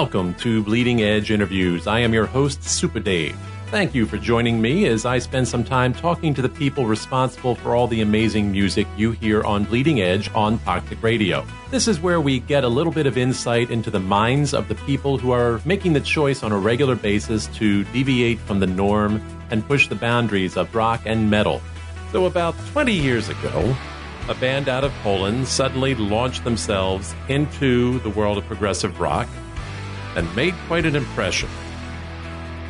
Welcome to Bleeding Edge Interviews. I am your host, Super Dave. Thank you for joining me as I spend some time talking to the people responsible for all the amazing music you hear on Bleeding Edge on Toxic Radio. This is where we get a little bit of insight into the minds of the people who are making the choice on a regular basis to deviate from the norm and push the boundaries of rock and metal. So, about 20 years ago, a band out of Poland suddenly launched themselves into the world of progressive rock and made quite an impression.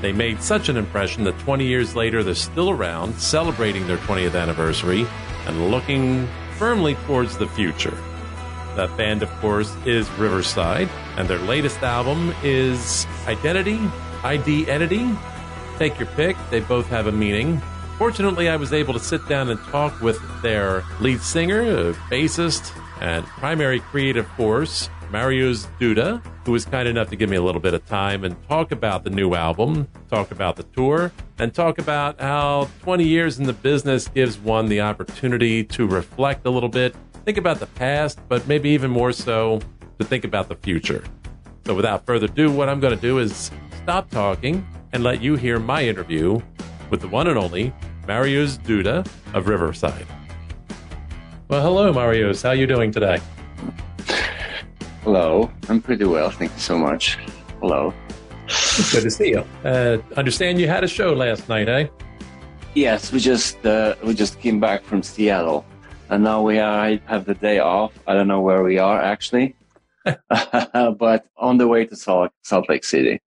They made such an impression that 20 years later they're still around, celebrating their 20th anniversary and looking firmly towards the future. That band, of course, is Riverside, and their latest album is Identity, ID Entity. Take your pick, they both have a meaning. Fortunately, I was able to sit down and talk with their lead singer, bassist, and primary creative force, Mariusz Duda, who was kind enough to give me a little bit of time and talk about the new album, talk about the tour, and talk about how 20 years in the business gives one the opportunity to reflect a little bit, think about the past, but maybe even more so to think about the future. So, without further ado, what I'm going to do is stop talking and let you hear my interview with the one and only Mariusz Duda of Riverside. Well, hello, Mariusz. How are you doing today? Hello, I'm pretty well. Thank you so much. Hello. Good to see you. Uh, understand you had a show last night, eh? Yes, we just uh, we just came back from Seattle, and now we are, have the day off. I don't know where we are actually, but on the way to Salt, Salt Lake City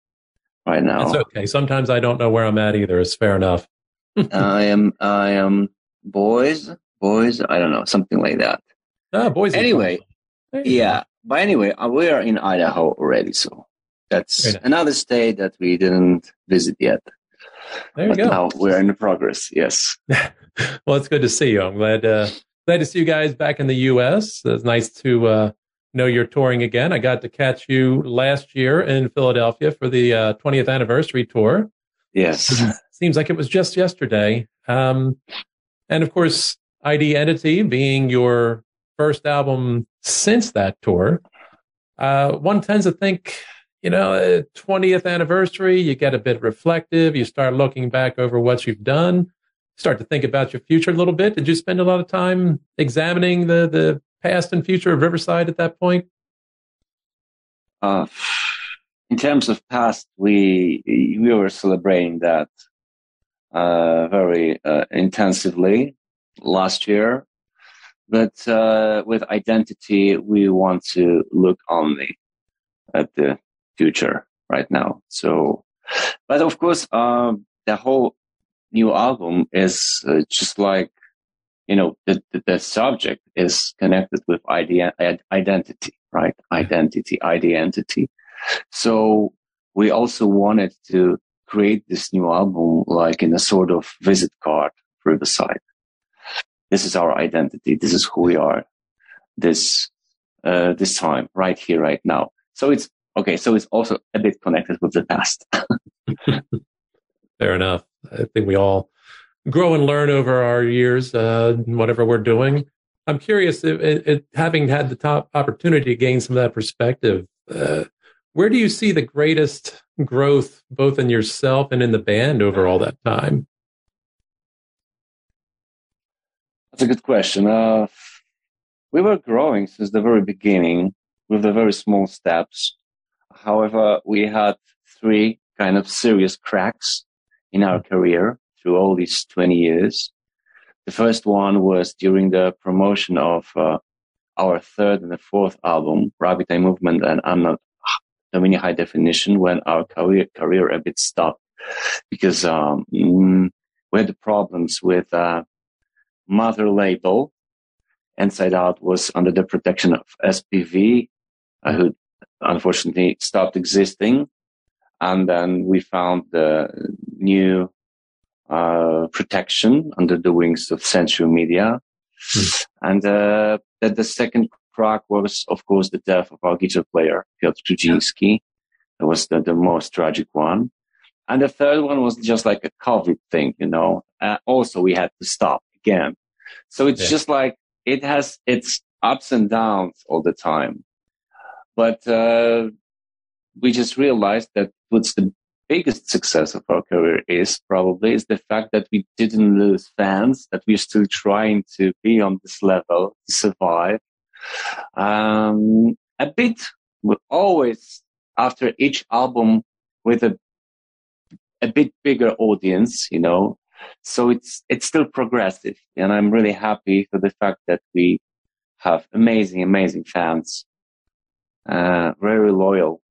right now. It's okay. Sometimes I don't know where I'm at either. It's fair enough. I am I am boys boys. I don't know something like that. Ah, boys. Anyway, yeah but anyway, uh, we are in Idaho already, so that's nice. another state that we didn't visit yet. There you but go. Now we're in progress. Yes. well, it's good to see you. I'm glad uh, glad to see you guys back in the U.S. It's nice to uh, know you're touring again. I got to catch you last year in Philadelphia for the uh, 20th anniversary tour. Yes. Seems like it was just yesterday. Um, and of course, ID Entity being your first album since that tour. Uh, one tends to think, you know, 20th anniversary, you get a bit reflective, you start looking back over what you've done, start to think about your future a little bit. Did you spend a lot of time examining the, the past and future of Riverside at that point? Uh, in terms of past, we we were celebrating that uh, very uh, intensively last year. But uh, with identity, we want to look only at the future right now. So, but of course, um, the whole new album is uh, just like, you know, the, the, subject is connected with idea, identity, right? Identity, identity. So we also wanted to create this new album like in a sort of visit card for the site this is our identity. This is who we are. This, uh, this time, right here, right now. So it's okay. So it's also a bit connected with the past. Fair enough. I think we all grow and learn over our years, uh, whatever we're doing. I'm curious, if, if, having had the top opportunity to gain some of that perspective, uh, where do you see the greatest growth, both in yourself and in the band over all that time? That's a good question. Uh, we were growing since the very beginning with the very small steps. However, we had three kind of serious cracks in our career through all these 20 years. The first one was during the promotion of uh, our third and the fourth album, Rapid Eye Movement and Anno Domini High Definition, when our career, career a bit stopped because um, mm, we had problems with uh, mother label. Inside Out was under the protection of SPV, uh, who unfortunately stopped existing. And then we found the new uh, protection under the wings of Century Media. Mm. And uh, that the second crack was, of course, the death of our guitar player, Piotr Grudziński. That was the, the most tragic one. And the third one was just like a COVID thing, you know. Uh, also, we had to stop again. So it's yeah. just like it has its ups and downs all the time. But uh, we just realized that what's the biggest success of our career is probably is the fact that we didn't lose fans, that we're still trying to be on this level to survive. Um, a bit, always after each album with a a bit bigger audience, you know. So it's it's still progressive, and I'm really happy for the fact that we have amazing, amazing fans, uh, very loyal,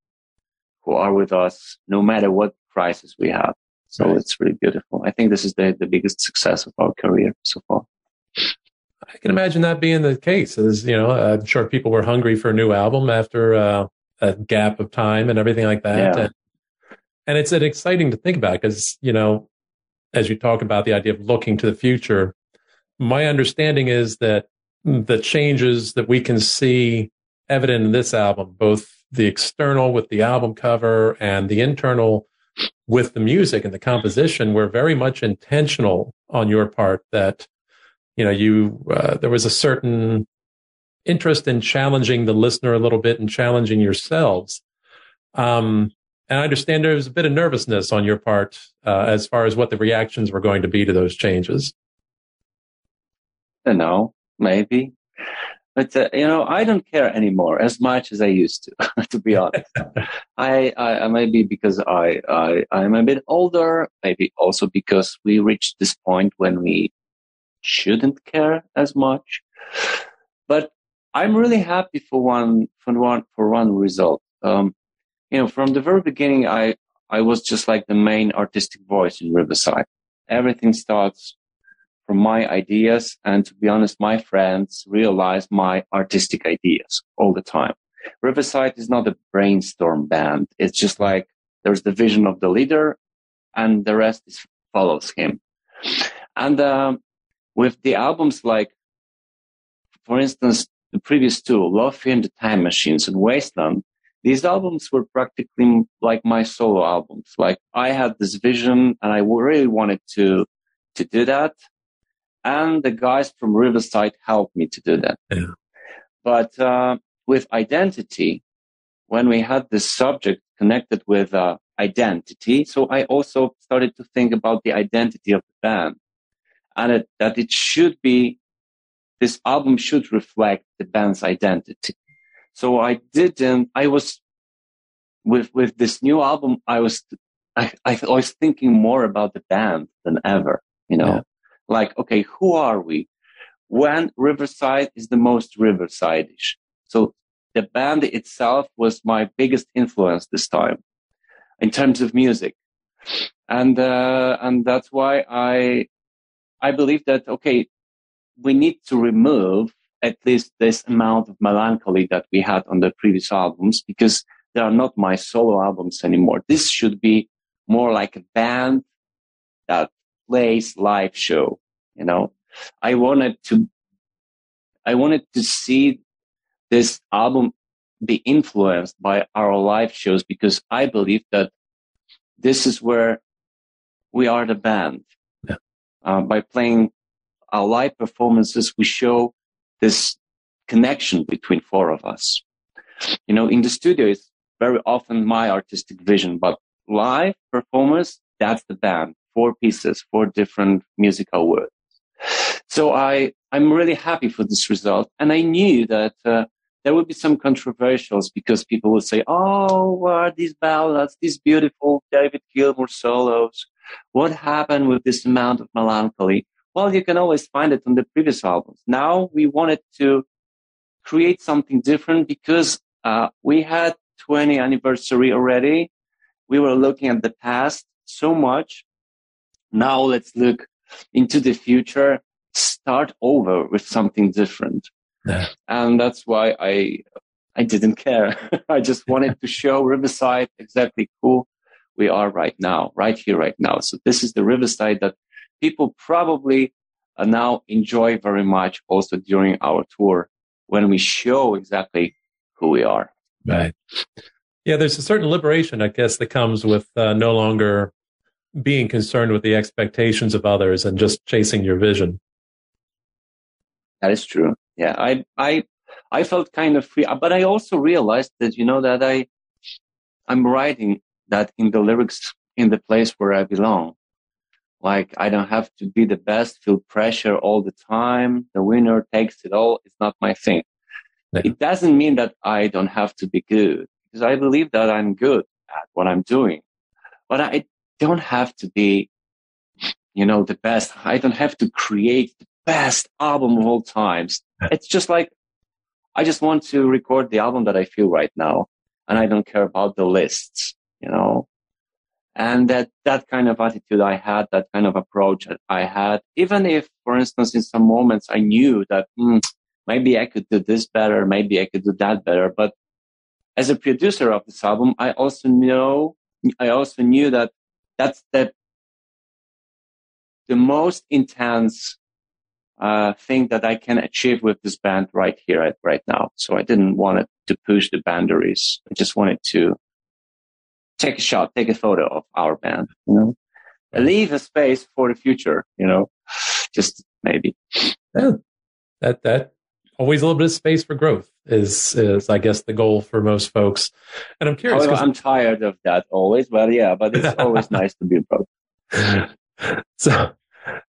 who are with us no matter what crisis we have. So right. it's really beautiful. I think this is the, the biggest success of our career so far. I can imagine that being the case. As you know, I'm sure people were hungry for a new album after uh, a gap of time and everything like that. Yeah. And, and it's an exciting to think about because you know, as you talk about the idea of looking to the future, my understanding is that the changes that we can see evident in this album, both the external with the album cover and the internal with the music and the composition, were very much intentional on your part. That you know, you uh, there was a certain interest in challenging the listener a little bit and challenging yourselves. Um, and I understand there was a bit of nervousness on your part uh, as far as what the reactions were going to be to those changes. I don't know, maybe. But uh, you know, I don't care anymore as much as I used to. to be honest, I, I, maybe because I, I I'm a bit older, maybe also because we reached this point when we shouldn't care as much. But I'm really happy for one for one for one result. Um, you know, from the very beginning, I I was just like the main artistic voice in Riverside. Everything starts from my ideas. And to be honest, my friends realize my artistic ideas all the time. Riverside is not a brainstorm band. It's just like there's the vision of the leader and the rest is, follows him. And um, with the albums like, for instance, the previous two, Love, and the Time Machines and Wasteland, these albums were practically like my solo albums. Like I had this vision and I really wanted to, to do that and the guys from Riverside helped me to do that. Yeah. But uh, with identity, when we had this subject connected with uh, identity, so I also started to think about the identity of the band, and it, that it should be this album should reflect the band's identity. So I didn't. I was with with this new album. I was I, I was thinking more about the band than ever. You know. Yeah like, okay, who are we? When Riverside is the most Riverside-ish. So the band itself was my biggest influence this time in terms of music. And, uh, and that's why I, I believe that, okay, we need to remove at least this amount of melancholy that we had on the previous albums because they are not my solo albums anymore. This should be more like a band that plays live show. You know, I wanted to, I wanted to see this album be influenced by our live shows because I believe that this is where we are the band. Yeah. Uh, by playing our live performances, we show this connection between four of us. You know, in the studio, it's very often my artistic vision, but live performance, that's the band. Four pieces, four different musical words. So I, I'm really happy for this result. And I knew that uh, there would be some controversials because people would say, Oh, what are these ballads, these beautiful David Gilmour solos? What happened with this amount of melancholy? Well, you can always find it on the previous albums. Now we wanted to create something different because uh, we had 20 anniversary already. We were looking at the past so much. Now let's look into the future, start over with something different. Yeah. And that's why I, I didn't care. I just wanted to show Riverside exactly who we are right now, right here, right now. So this is the Riverside that people probably uh, now enjoy very much also during our tour when we show exactly who we are. Right. Yeah, there's a certain liberation, I guess, that comes with uh, no longer being concerned with the expectations of others and just chasing your vision. That is true. Yeah, I I I felt kind of free, but I also realized that you know that I I'm writing that in the lyrics in the place where I belong. Like I don't have to be the best, feel pressure all the time. The winner takes it all. It's not my thing. Yeah. It doesn't mean that I don't have to be good because I believe that I'm good at what I'm doing, but I don't have to be, you know, the best. I don't have to create the best album of all times. It's just like, I just want to record the album that I feel right now. And I don't care about the lists, you know, and that, that kind of attitude I had, that kind of approach that I had, even if, for instance, in some moments I knew that mm, maybe I could do this better, maybe I could do that better. But as a producer of this album, I also know, I also knew that that's the, the most intense uh, thing that I can achieve with this band right here, right now. So I didn't want it to push the boundaries. I just wanted to take a shot, take a photo of our band, you know, leave a space for the future, you know, just maybe. Yeah, that, that always a little bit of space for growth is, is I guess the goal for most folks. And I'm curious. I'm tired of that always, but yeah, but it's always nice to be broke. So,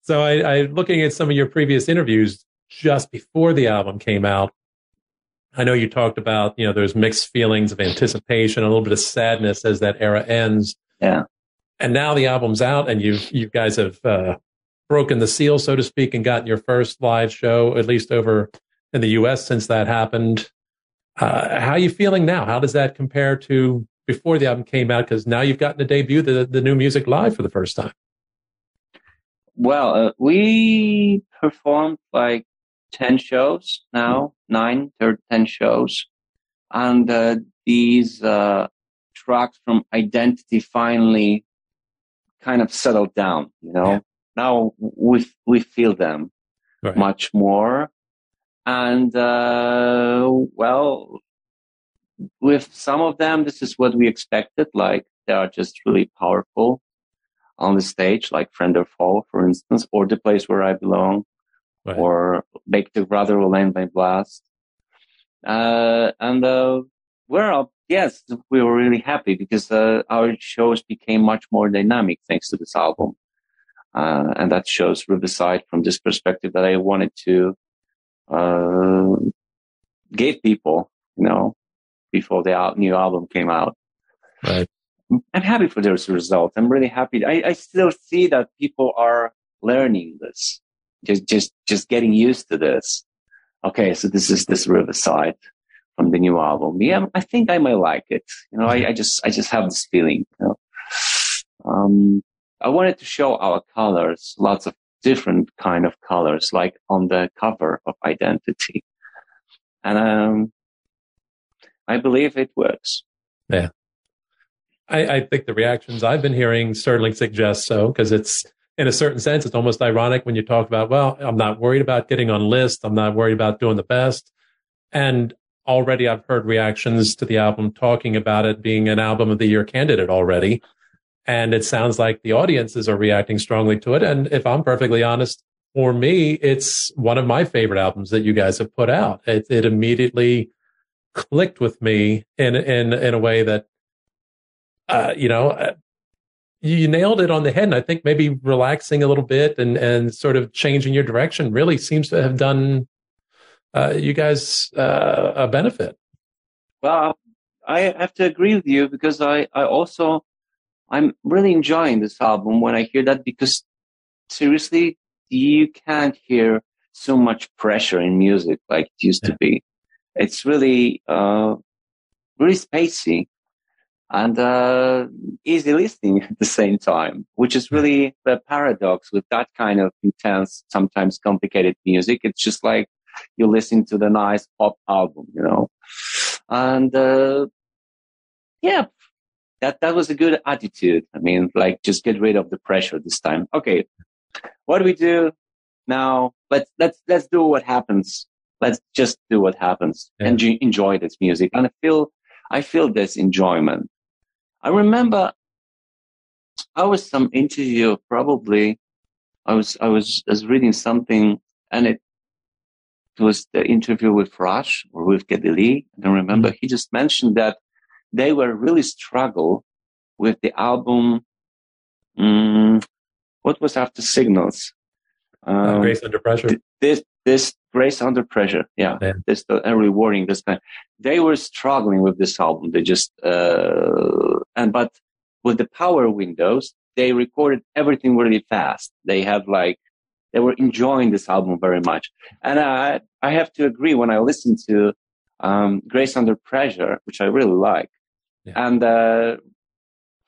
so I, I looking at some of your previous interviews just before the album came out, I know you talked about, you know, there's mixed feelings of anticipation, a little bit of sadness as that era ends. Yeah. And now the album's out and you you guys have uh, broken the seal, so to speak, and gotten your first live show, at least over in the US since that happened. Uh, how are you feeling now? How does that compare to before the album came out? Because now you've gotten to debut the, the new music live for the first time. Well, uh, we performed like 10 shows now, nine, or 10 shows. And uh, these uh, tracks from Identity finally kind of settled down, you know. Yeah. Now we, we feel them right. much more. And, uh, well, with some of them, this is what we expected. Like they are just really powerful on the stage, like Friend or Foe, for instance, or The Place Where I Belong, right. or Make the Brother Will End by Blast. Uh, and, uh, we're yes, we were really happy because, uh, our shows became much more dynamic thanks to this album. Uh, and that shows Riverside from this perspective that I wanted to, uh, give people, you know, before the new album came out. Right. I'm happy for this result. I'm really happy. I, I still see that people are learning this, just, just, just getting used to this. Okay. So this is this Riverside from the new album. Yeah. I think I might like it. You know, I, I just, I just have this feeling, you know, um, I wanted to show our colors, lots of different kind of colors, like on the cover of Identity. And, um, I believe it works. Yeah. I, I think the reactions I've been hearing certainly suggest so because it's in a certain sense, it's almost ironic when you talk about, well, I'm not worried about getting on list. I'm not worried about doing the best. And already I've heard reactions to the album talking about it being an album of the year candidate already. And it sounds like the audiences are reacting strongly to it. And if I'm perfectly honest, for me, it's one of my favorite albums that you guys have put out. It, it immediately clicked with me in, in, in a way that uh, you know, you nailed it on the head. And I think maybe relaxing a little bit and, and sort of changing your direction really seems to have done uh, you guys uh, a benefit. Well, I have to agree with you because I, I also, I'm really enjoying this album when I hear that because seriously, you can't hear so much pressure in music like it used yeah. to be. It's really, uh, really spacey and uh, easy listening at the same time, which is really the paradox with that kind of intense, sometimes complicated music. It's just like you listen to the nice pop album, you know. And uh, yeah, that that was a good attitude. I mean, like just get rid of the pressure this time. Okay, what do we do now? Let's let's let's do what happens. Let's just do what happens yeah. and enjoy this music. And I feel I feel this enjoyment I remember I was some interview probably I was I was, I was reading something and it, it was the interview with Rush or with Geddy Lee. I don't remember. Mm-hmm. He just mentioned that they were really struggle with the album. Um, what was after Signals? Um, Grace Under Pressure. Th- this this Grace Under Pressure, yeah, yeah. this the early warning. This kind, they were struggling with this album. They just uh, and but with the Power Windows, they recorded everything really fast. They had like they were enjoying this album very much, and I I have to agree when I listen to um, Grace Under Pressure, which I really like, yeah. and uh,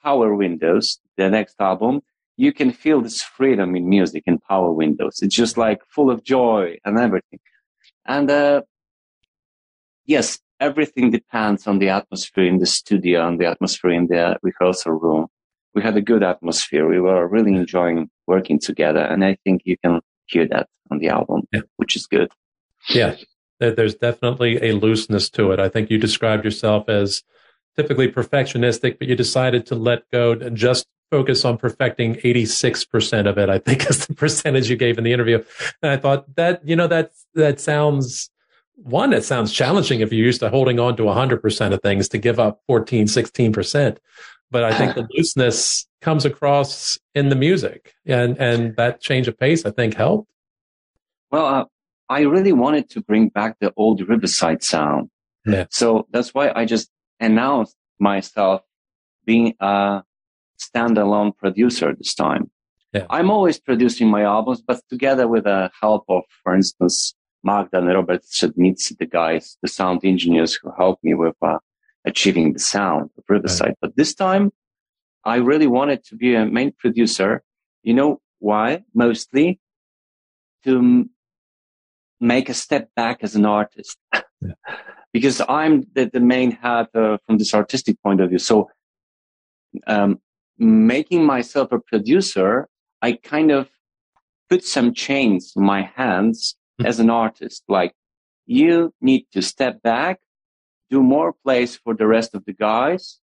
Power Windows, the next album you can feel this freedom in music in power windows. It's just like full of joy and everything. And, uh, yes, everything depends on the atmosphere in the studio and the atmosphere in the rehearsal room. We had a good atmosphere. We were really enjoying working together. And I think you can hear that on the album, yeah. which is good. Yeah. There's definitely a looseness to it. I think you described yourself as typically perfectionistic, but you decided to let go and just focus on perfecting 86% of it, I think is the percentage you gave in the interview. And I thought that, you know, that, that sounds, one, it sounds challenging if you're used to holding on to 100% of things to give up 14, 16%. But I think the looseness comes across in the music and, and that change of pace, I think helped. Well, uh, I really wanted to bring back the old Riverside sound. Yeah. So that's why I just announced myself being a standalone producer this time. Yeah. I'm always producing my albums, but together with the help of, for instance, Magda and Robert Srzednicki, the guys, the sound engineers who helped me with uh, achieving the sound of Riverside. Right. But this time, I really wanted to be a main producer. You know why? Mostly to m- make a step back as an artist. Yeah. because I'm the, the main hat uh, from this artistic point of view. So um, making myself a producer, I kind of put some chains in my hands. Mm-hmm. as an artist. Like you need to step back, do more plays for the rest of the guys,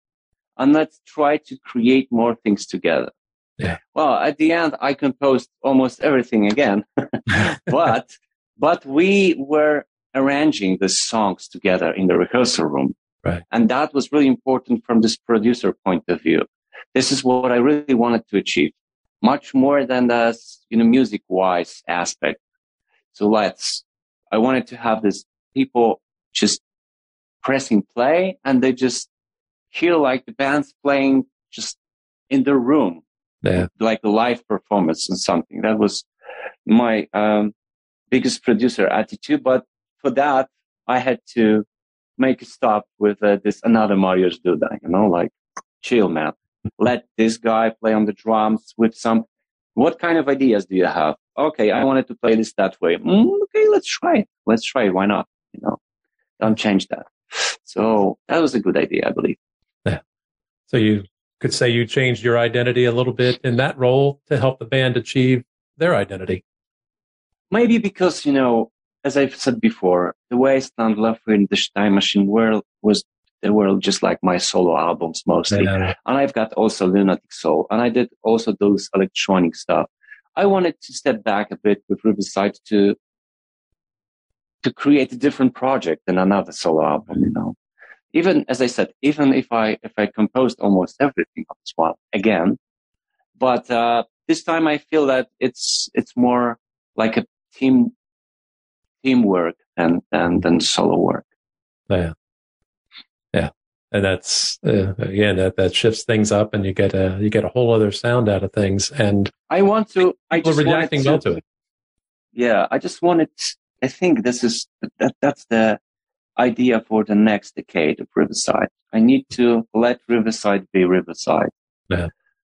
and let's try to create more things together. Yeah. Well, at the end, I composed almost everything again, but, but we were arranging the songs together in the rehearsal room. Right. And that was really important from this producer point of view this is what I really wanted to achieve, much more than the you know music wise aspect. So let's. I wanted to have this people just pressing play and they just hear like the band's playing just in the room, yeah. like a live performance and something. That was my um, biggest producer attitude. But for that, I had to make a stop with uh, this another Mariusz Duda, you know, like chill, man let this guy play on the drums with some what kind of ideas do you have? Okay i wanted to play this that way. Mm, okay let's try it. Let's try it. Why not? You know don't change that. So that was a good idea i believe. Yeah. So you could say you changed your identity a little bit in that role to help the band achieve their identity. Maybe because you know as i've said before the way i stand left in the time machine world was they were just like my solo albums mostly. Yeah. And I've got also Lunatic Soul and I did also those electronic stuff. I wanted to step back a bit with Riverside to, to create a different project than another solo album, you know. Even, as I said, even if I, if I composed almost everything on this one again, but, uh, this time I feel that it's, it's more like a team, teamwork than, than, than solo work. Yeah and that's uh, again that that shifts things up, and you get a you get a whole other sound out of things. And I want to. I just reacting well to it. Yeah, I just wanted. I think this is that. That's the idea for the next decade of Riverside. I need to let Riverside be Riverside. Yeah.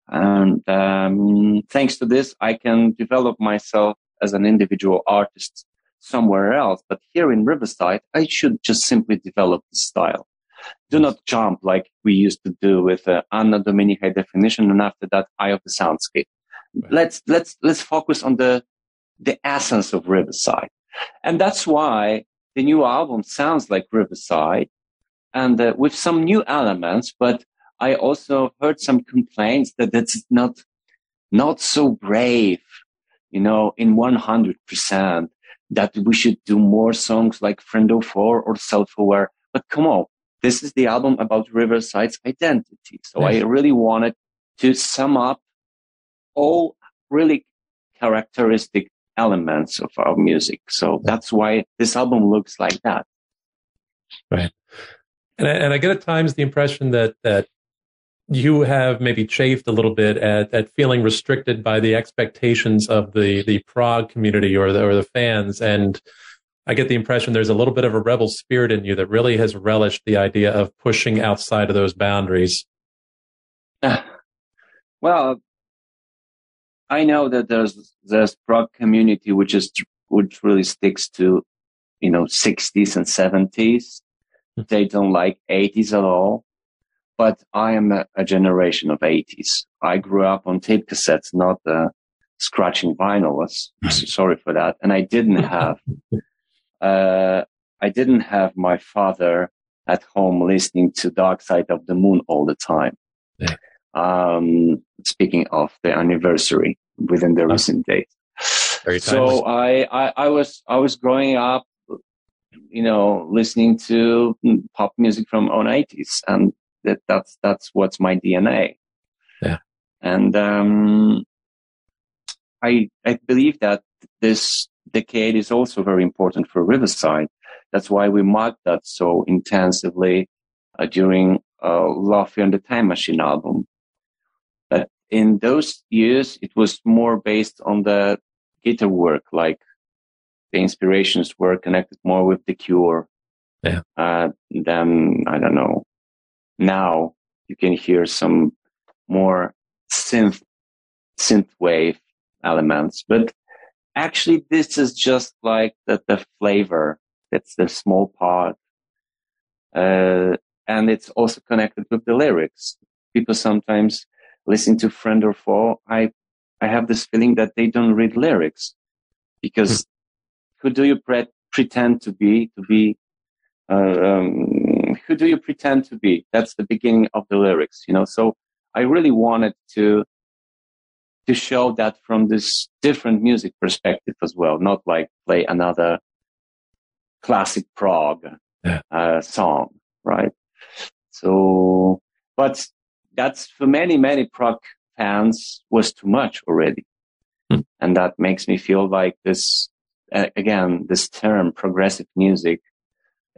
And um, thanks to this, I can develop myself as an individual artist somewhere else. But here in Riverside, I should just simply develop the style do not jump like we used to do with uh, Anno Domini high definition and after that eye of the soundscape. Right. Let's let's let's focus on the the essence of Riverside, and that's why the new album sounds like Riverside, and uh, with some new elements. But I also heard some complaints that it's not not so brave, you know, in one hundred percent. That we should do more songs like Friend or Foe or Self Aware. But come on, this is the album about Riverside's identity. So I really wanted to sum up all really characteristic elements of our music. So that's why this album looks like that. Right. And I, and I get at times the impression that, that you have maybe chafed a little bit at, at feeling restricted by the expectations of the, the prog community or the, or the fans. And I get the impression there's a little bit of a rebel spirit in you that really has relished the idea of pushing outside of those boundaries. Well, I know that there's this prog community which is which really sticks to you know 60s and 70s. Hmm. They don't like 80s at all. But I am a, a generation of 80s. I grew up on tape cassettes, not uh, scratching vinyl. Was sorry for that, and I didn't have uh, I didn't have my father at home listening to Dark Side of the Moon all the time. Yeah. Um, speaking of the anniversary within the recent days. So I, I, I was, I was growing up, you know, listening to pop music from own 80s and that, that's, that's what's my DNA. Yeah. And, um, I, I believe that this decade is also very important for Riverside. That's why we marked that so intensively uh, during uh, Love and the Time Machine album. But in those years, it was more based on the guitar work, like the inspirations were connected more with The Cure. Yeah. Uh, then, I don't know, now you can hear some more synth, synth wave elements, but actually this is just like the, the flavor. It's the small part. Uh, and it's also connected with the lyrics. People sometimes listen to friend or foe. I, I have this feeling that they don't read lyrics because hmm. who do you pre- pretend to be, to be, uh, um, who do you pretend to be? That's the beginning of the lyrics, you know? So I really wanted to to show that from this different music perspective as well, not like play another classic prog yeah. uh, song, right? So, but that's for many, many prog fans was too much already. Hmm. And that makes me feel like this, uh, again, this term progressive music,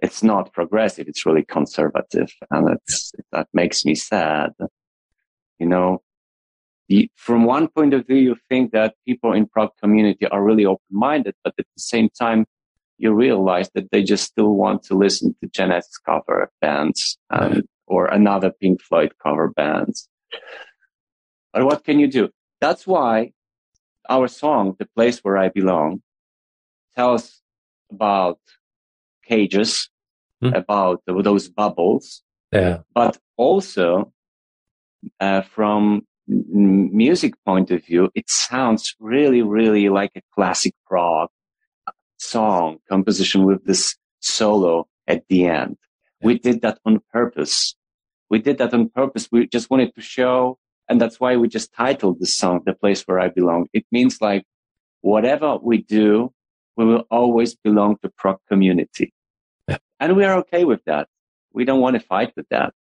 it's not progressive. It's really conservative. And it's, that makes me sad. You know, from one point of view, you think that people in prog community are really open-minded, but at the same time, you realize that they just still want to listen to Genesis cover bands um, or another Pink Floyd cover bands. But what can you do? That's why our song, The Place Where I Belong, tells about cages, hmm. about those bubbles, yeah. but also uh, from music point of view, it sounds really, really like a classic prog song composition with this solo at the end. We did that on purpose. We did that on purpose. We just wanted to show, and that's why we just titled the song, The Place Where I Belong. It means like whatever we do, we will always belong to prog community. Yeah. And we are okay with that. We don't want to fight with that.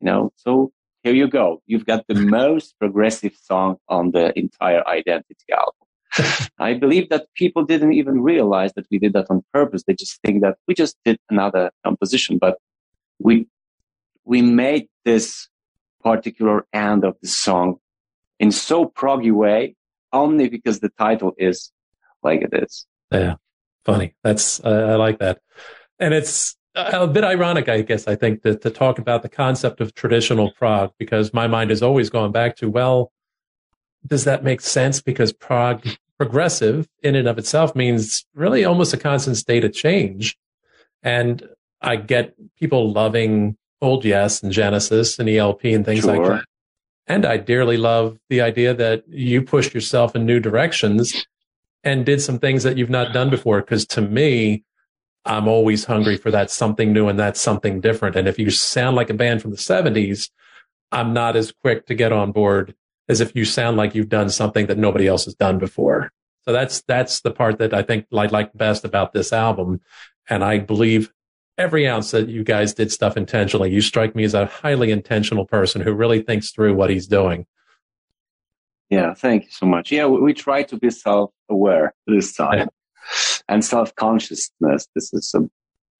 You know, so here you go. You've got the most progressive song on the entire Identity album. I believe that people didn't even realize that we did that on purpose. They just think that we just did another composition, but we, we made this particular end of the song in so proggy way only because the title is like it is. Yeah. Funny. That's, uh, I like that. And it's, Uh, a bit ironic, I guess, I think, to, to talk about the concept of traditional prog, because my mind is always going back to, well, does that make sense? Because prog progressive in and of itself means really almost a constant state of change. And I get people loving old Yes and Genesis and ELP and things sure. like that. And I dearly love the idea that you pushed yourself in new directions and did some things that you've not done before. Because to me, I'm always hungry for that something new and that's something different. And if you sound like a band from the 70s, I'm not as quick to get on board as if you sound like you've done something that nobody else has done before. So that's that's the part that I think I like best about this album. And I believe every ounce that you guys did stuff intentionally. You strike me as a highly intentional person who really thinks through what he's doing. Yeah, thank you so much. Yeah, we, we try to be self-aware this time. And self-consciousness. This is um,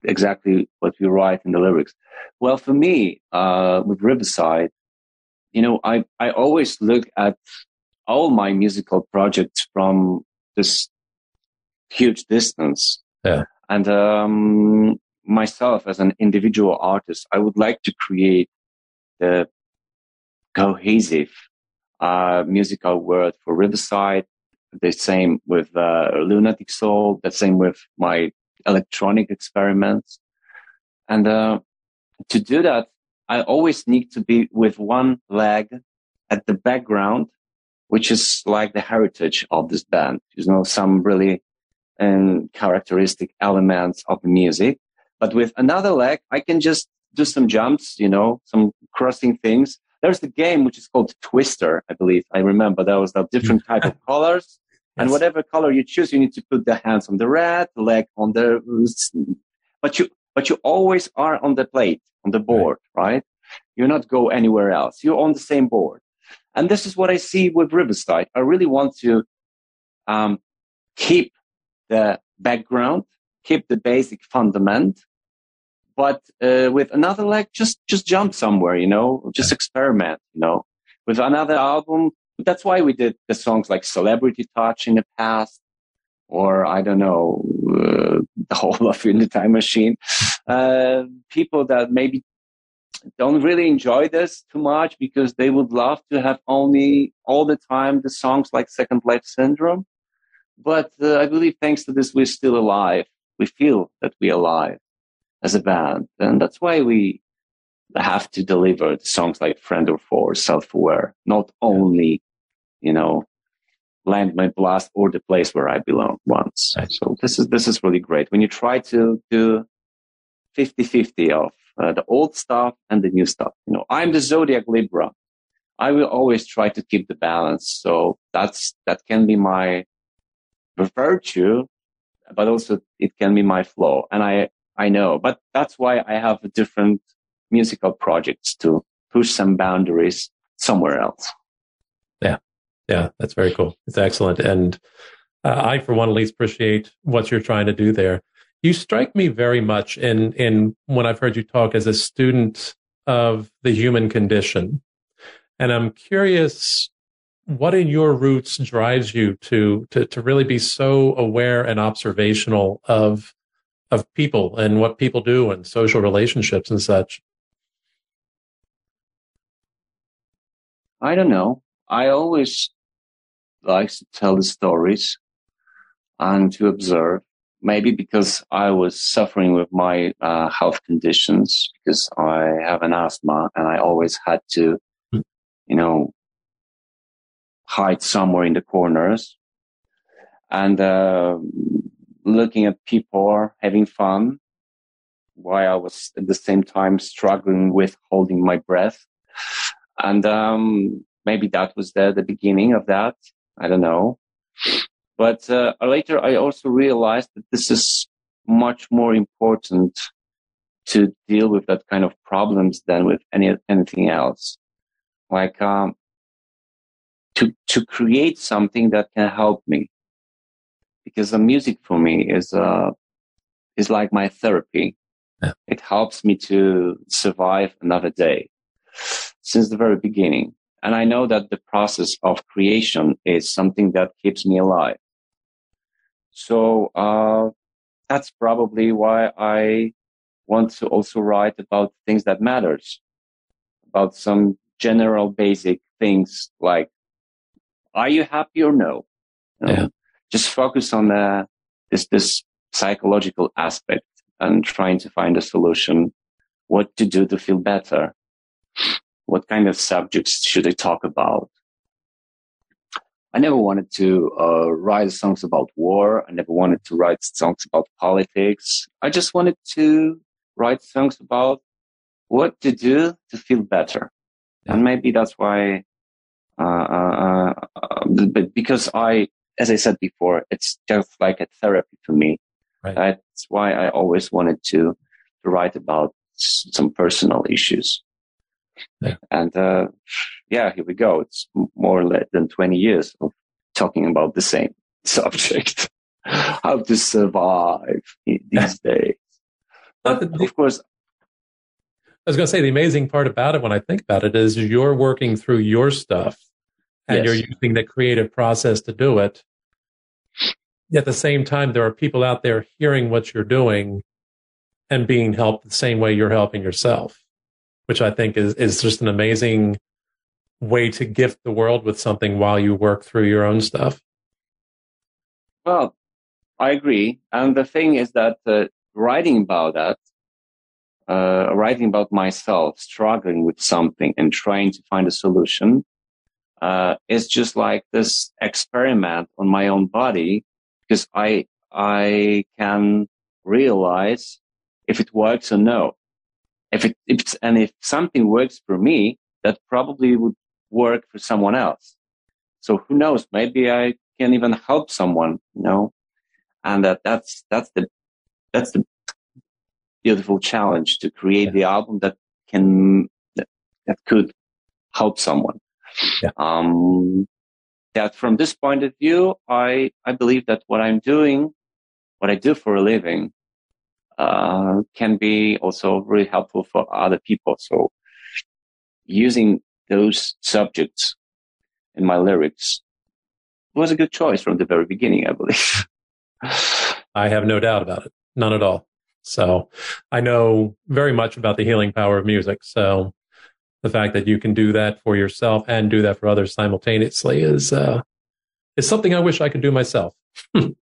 exactly what we write in the lyrics. Well, for me, uh, with Riverside, you know, I, I always look at all my musical projects from this huge distance. Yeah. And um, myself as an individual artist, I would like to create the cohesive uh, musical world for Riverside. The same with uh, Lunatic Soul. The same with my electronic experiments. And uh, to do that, I always need to be with one leg at the background, which is like the heritage of this band. You know, some really um, characteristic elements of the music. But with another leg, I can just do some jumps, you know, some crossing things. There's the game which is called Twister, I believe. I remember there was a different type of colors. And whatever color you choose, you need to put the hands on the red, leg on the, but you, but you always are on the plate, on the board, right? right? You not go anywhere else. You're on the same board. And this is what I see with Riverside. I really want to, um, keep the background, keep the basic fundament, but uh, with another leg, just just jump somewhere, you know, just experiment, you know. With another album, that's why we did the songs like "Celebrity Touch" in the past, or I don't know, uh, the whole of "In the Time Machine." Uh, people that maybe don't really enjoy this too much because they would love to have only all the time the songs like Second Life Syndrome. But uh, I believe thanks to this, we're still alive. We feel that we're alive as a band. And that's why we have to deliver the songs like Friend or Foe, Self-Aware, not only, you know, Landmine Blast or The Place Where I Belong once. Right. So this is, this is really great. When you try to do 50-50 of uh, the old stuff and the new stuff, you know, I'm the Zodiac Libra. I will always try to keep the balance. So that's, that can be my virtue, but also it can be my flaw. And I, I know, but that's why I have a different musical projects to push some boundaries somewhere else. Yeah. Yeah. That's very cool. It's excellent. And uh, I, for one, at least appreciate what you're trying to do there. You strike me very much in, in when I've heard you talk as a student of the human condition. And I'm curious what in your roots drives you to, to, to really be so aware and observational of of people and what people do and social relationships and such? I don't know. I always like to tell the stories and to observe. Maybe because I was suffering with my uh, health conditions because I have an asthma and I always had to, hmm. you know, hide somewhere in the corners. And uh, looking at people having fun while I was at the same time struggling with holding my breath. And um, maybe that was the, the beginning of that. I don't know. But uh, later I also realized that this is much more important to deal with that kind of problems than with any anything else. Like um, to to create something that can help me because the music for me is uh is like my therapy. Yeah. It helps me to survive another day since the very beginning. And I know that the process of creation is something that keeps me alive. So, uh, that's probably why I want to also write about things that matters, about some general basic things like, are you happy or no? You know? yeah just focus on the, this, this psychological aspect and trying to find a solution, what to do to feel better. What kind of subjects should I talk about? I never wanted to uh, write songs about war. I never wanted to write songs about politics. I just wanted to write songs about what to do to feel better. And maybe that's why, uh, uh, uh, because I as I said before, it's just like a therapy for me. Right. That's why I always wanted to to write about some personal issues. Yeah. And uh, yeah, here we go. It's more or less than 20 years of talking about the same subject. How to survive these days. But of course, I was going to say the amazing part about it when I think about it is you're working through your stuff and yes. you're using the creative process to do it. At the same time, there are people out there hearing what you're doing and being helped the same way you're helping yourself, which I think is, is just an amazing way to gift the world with something while you work through your own stuff. Well, I agree. And the thing is that uh, writing about that uh, writing about myself, struggling with something and trying to find a solution, uh, is just like this experiment on my own body because I, I can realize if it works or no. If it, if it's, and if something works for me, that probably would work for someone else. So who knows? Maybe I can even help someone, you know, and that, that's, that's the, that's the beautiful challenge to create yeah. the album that can that, that could help someone. Yeah. Um, that from this point of view, I I believe that what I'm doing, what I do for a living, uh, can be also really helpful for other people. So using those subjects in my lyrics was a good choice from the very beginning, I believe. I have no doubt about it. None at all. So I know very much about the healing power of music. So the fact that you can do that for yourself and do that for others simultaneously is uh, is something I wish I could do myself.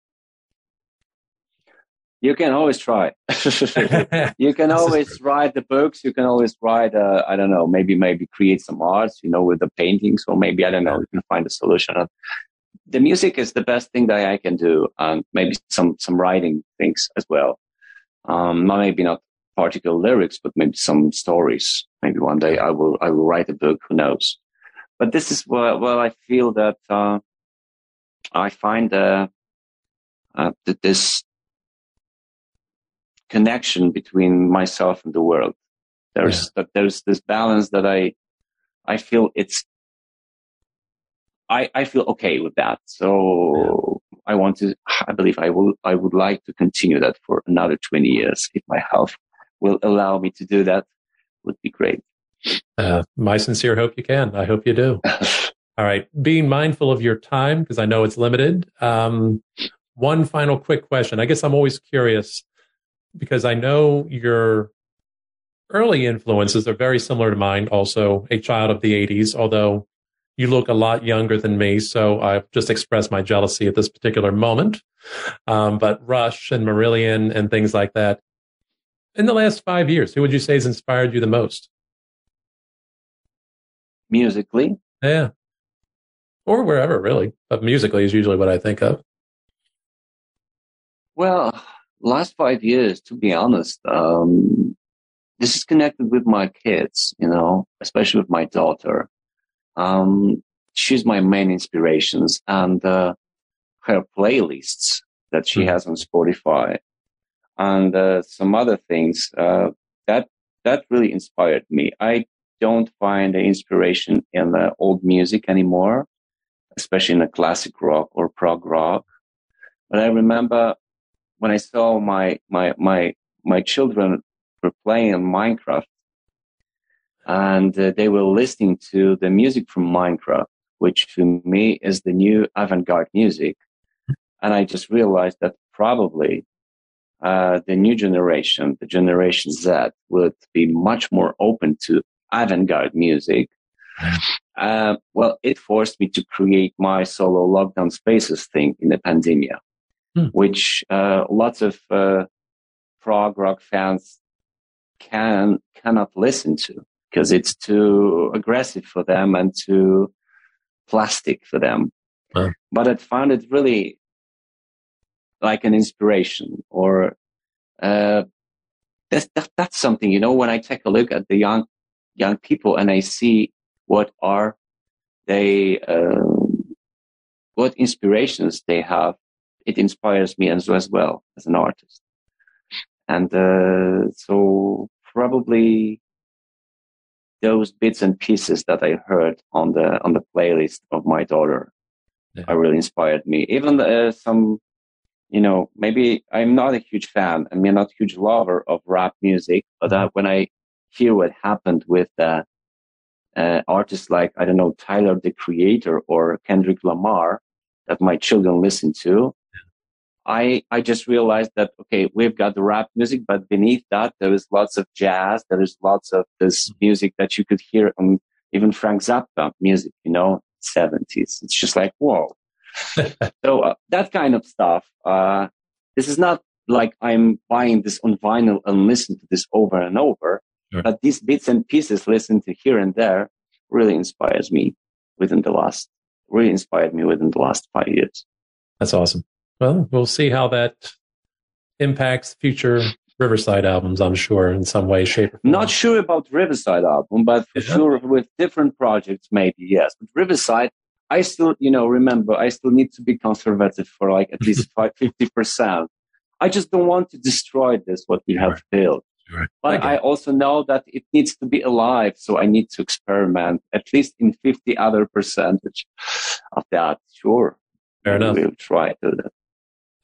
you can always try. you can always write the books. You can always write, uh, I don't know, maybe maybe create some arts, you know, with the paintings, or maybe I don't know, you can find a solution. The music is the best thing that I can do, and maybe some some writing things as well. Um, maybe not particular lyrics, but maybe some stories. Maybe one day I will, I will write a book. Who knows? But this is where, well, I feel that, uh, I find, uh, uh, that this connection between myself and the world. There's, yeah. that there's this balance that I, I feel it's, I, I feel okay with that. So I want to, I believe I will, I would like to continue that for another 20 years if my health will allow me to do that would be great. Uh, my sincere hope you can. I hope you do. All right. Being mindful of your time, because I know it's limited. Um, one final quick question. I guess I'm always curious because I know your early influences are very similar to mine, also a child of the 80s, although you look a lot younger than me, so I've just expressed my jealousy at this particular moment. Um, but Rush and Marillion and things like that. In the last five years, who would you say has inspired you the most? Musically? Yeah. Or wherever, really. But musically is usually what I think of. Well, last five years, to be honest, um, this is connected with my kids, you know, especially with my daughter. Um, she's my main inspirations and uh, her playlists that she mm-hmm. has on Spotify and uh, some other things uh, that that really inspired me. I don't find the inspiration in the old music anymore, especially in the classic rock or prog rock. But I remember when I saw my my my my children were playing Minecraft and uh, they were listening to the music from Minecraft, which to me is the new avant-garde music. And I just realized that probably uh, the new generation, the generation Z, would be much more open to avant-garde music. Uh, well, it forced me to create my solo lockdown spaces thing in the pandemic, hmm. which uh, lots of uh, prog rock fans can cannot listen to because it's too aggressive for them and too plastic for them. But I found it really like an inspiration or uh, that's, that, that's something, you know, when I take a look at the young, young people and I see what are they, uh, what inspirations they have, it inspires me as, as well as an artist. And uh, so probably those bits and pieces that I heard on the on the playlist of my daughter yeah. are really inspired me. Even uh, some, you know, maybe I'm not a huge fan. I mean, not a huge lover of rap music, but uh, mm-hmm. when I hear what happened with uh, uh, artists like I don't know Tyler the Creator or Kendrick Lamar that my children listen to, I I just realized that okay, we've got the rap music, but beneath that there is lots of jazz. There is lots of this mm-hmm. music that you could hear on even Frank Zappa music, you know, seventies. It's just like whoa. so uh, that kind of stuff. Uh, this is not like I'm buying this on vinyl and listen to this over and over. Sure. But these bits and pieces listened to here and there really inspires me within the last, really inspired me within the last five years. That's awesome. Well, we'll see how that impacts future Riverside albums, I'm sure, in some way, shape. Not sure about Riverside album, but for yeah. sure with different projects, maybe, yes. But Riverside, I still, you know, remember, I still need to be conservative for like at least 50%. I just don't want to destroy this, what we have built. Right. But I, I also know that it needs to be alive. So I need to experiment at least in 50 other percentage of that. Sure. Fair enough. We'll try to do that.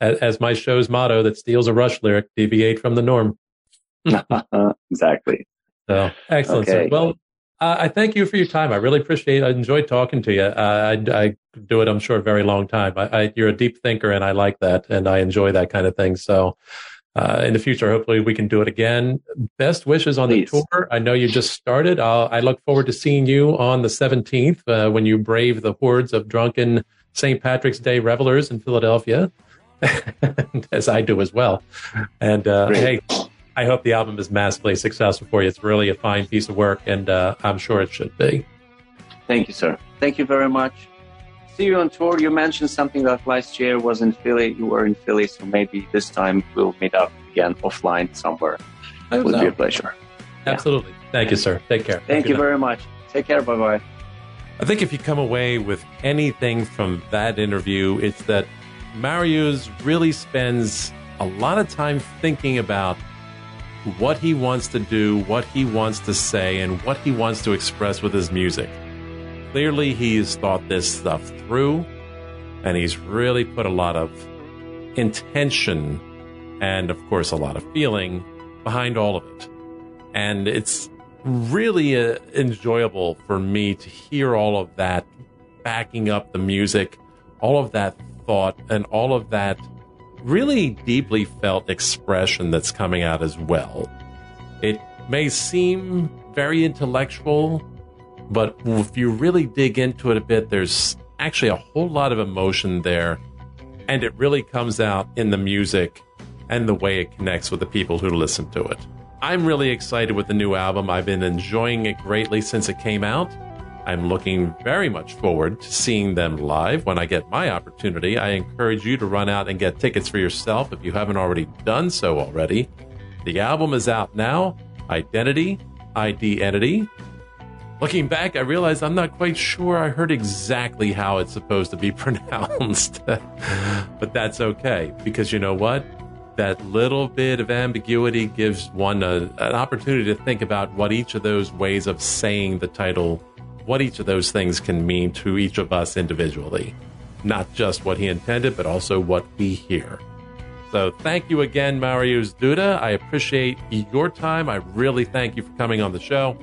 As, as my show's motto that steals a Rush lyric, deviate from the norm. exactly. So excellent. Okay. Well, uh, I thank you for your time. I really appreciate it. I enjoyed talking to you. Uh, I, I, do it, I'm sure, a very long time. I, I, you're a deep thinker, and I like that, and I enjoy that kind of thing. So, uh, in the future, hopefully we can do it again. Best wishes on Please. the tour. I know you just started. I look forward to seeing you on the 17th uh, when you brave the hordes of drunken St. Patrick's Day revelers in Philadelphia, as I do as well. And uh, hey, I hope the album is massively successful for you. It's really a fine piece of work, and uh, I'm sure it should be. Thank you, sir. Thank you very much see you on tour. You mentioned something that last year was in Philly. You were in Philly, so maybe this time we'll meet up again offline somewhere. It would be a pleasure. Absolutely. Yeah. Thank you, sir. Take care. Thank you very much. Take care. Bye bye. I think if you come away with anything from that interview, it's that Mariusz really spends a lot of time thinking about what he wants to do, what he wants to say, and what he wants to express with his music. Clearly, he's thought this stuff through, and he's really put a lot of intention and, of course, a lot of feeling behind all of it. And it's really uh, enjoyable for me to hear all of that backing up the music, all of that thought, and all of that really deeply felt expression that's coming out as well. It may seem very intellectual but if you really dig into it a bit, there's actually a whole lot of emotion there. And it really comes out in the music and the way it connects with the people who listen to it. I'm really excited with the new album. I've been enjoying it greatly since it came out. I'm looking very much forward to seeing them live when I get my opportunity. I encourage you to run out and get tickets for yourself if you haven't already done so already. The album is out now Identity, Identity. Looking back, I realized I'm not quite sure I heard exactly how it's supposed to be pronounced. but that's okay, because you know what? That little bit of ambiguity gives one a, an opportunity to think about what each of those ways of saying the title, what each of those things can mean to each of us individually. Not just what he intended, but also what we hear. So thank you again, Mariusz Duda. I appreciate your time. I really thank you for coming on the show.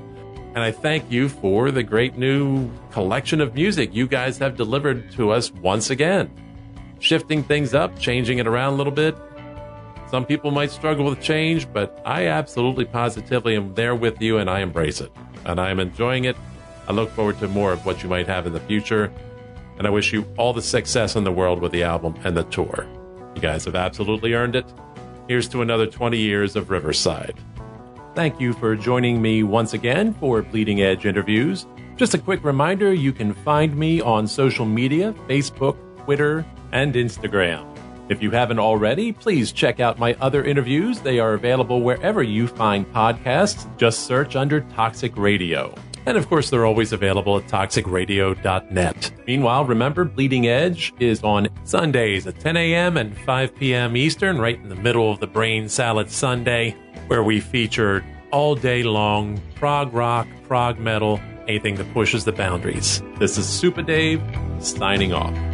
And I thank you for the great new collection of music you guys have delivered to us once again. Shifting things up, changing it around a little bit. Some people might struggle with change, but I absolutely positively am there with you and I embrace it. And I am enjoying it. I look forward to more of what you might have in the future. And I wish you all the success in the world with the album and the tour. You guys have absolutely earned it. Here's to another 20 years of Riverside. Thank you for joining me once again for Bleeding Edge interviews. Just a quick reminder you can find me on social media Facebook, Twitter, and Instagram. If you haven't already, please check out my other interviews. They are available wherever you find podcasts. Just search under Toxic Radio. And of course, they're always available at toxicradio.net. Meanwhile, remember, Bleeding Edge is on Sundays at 10 a.m. and 5 p.m. Eastern, right in the middle of the Brain Salad Sunday, where we feature all day long prog rock, prog metal, anything that pushes the boundaries. This is Super Dave signing off.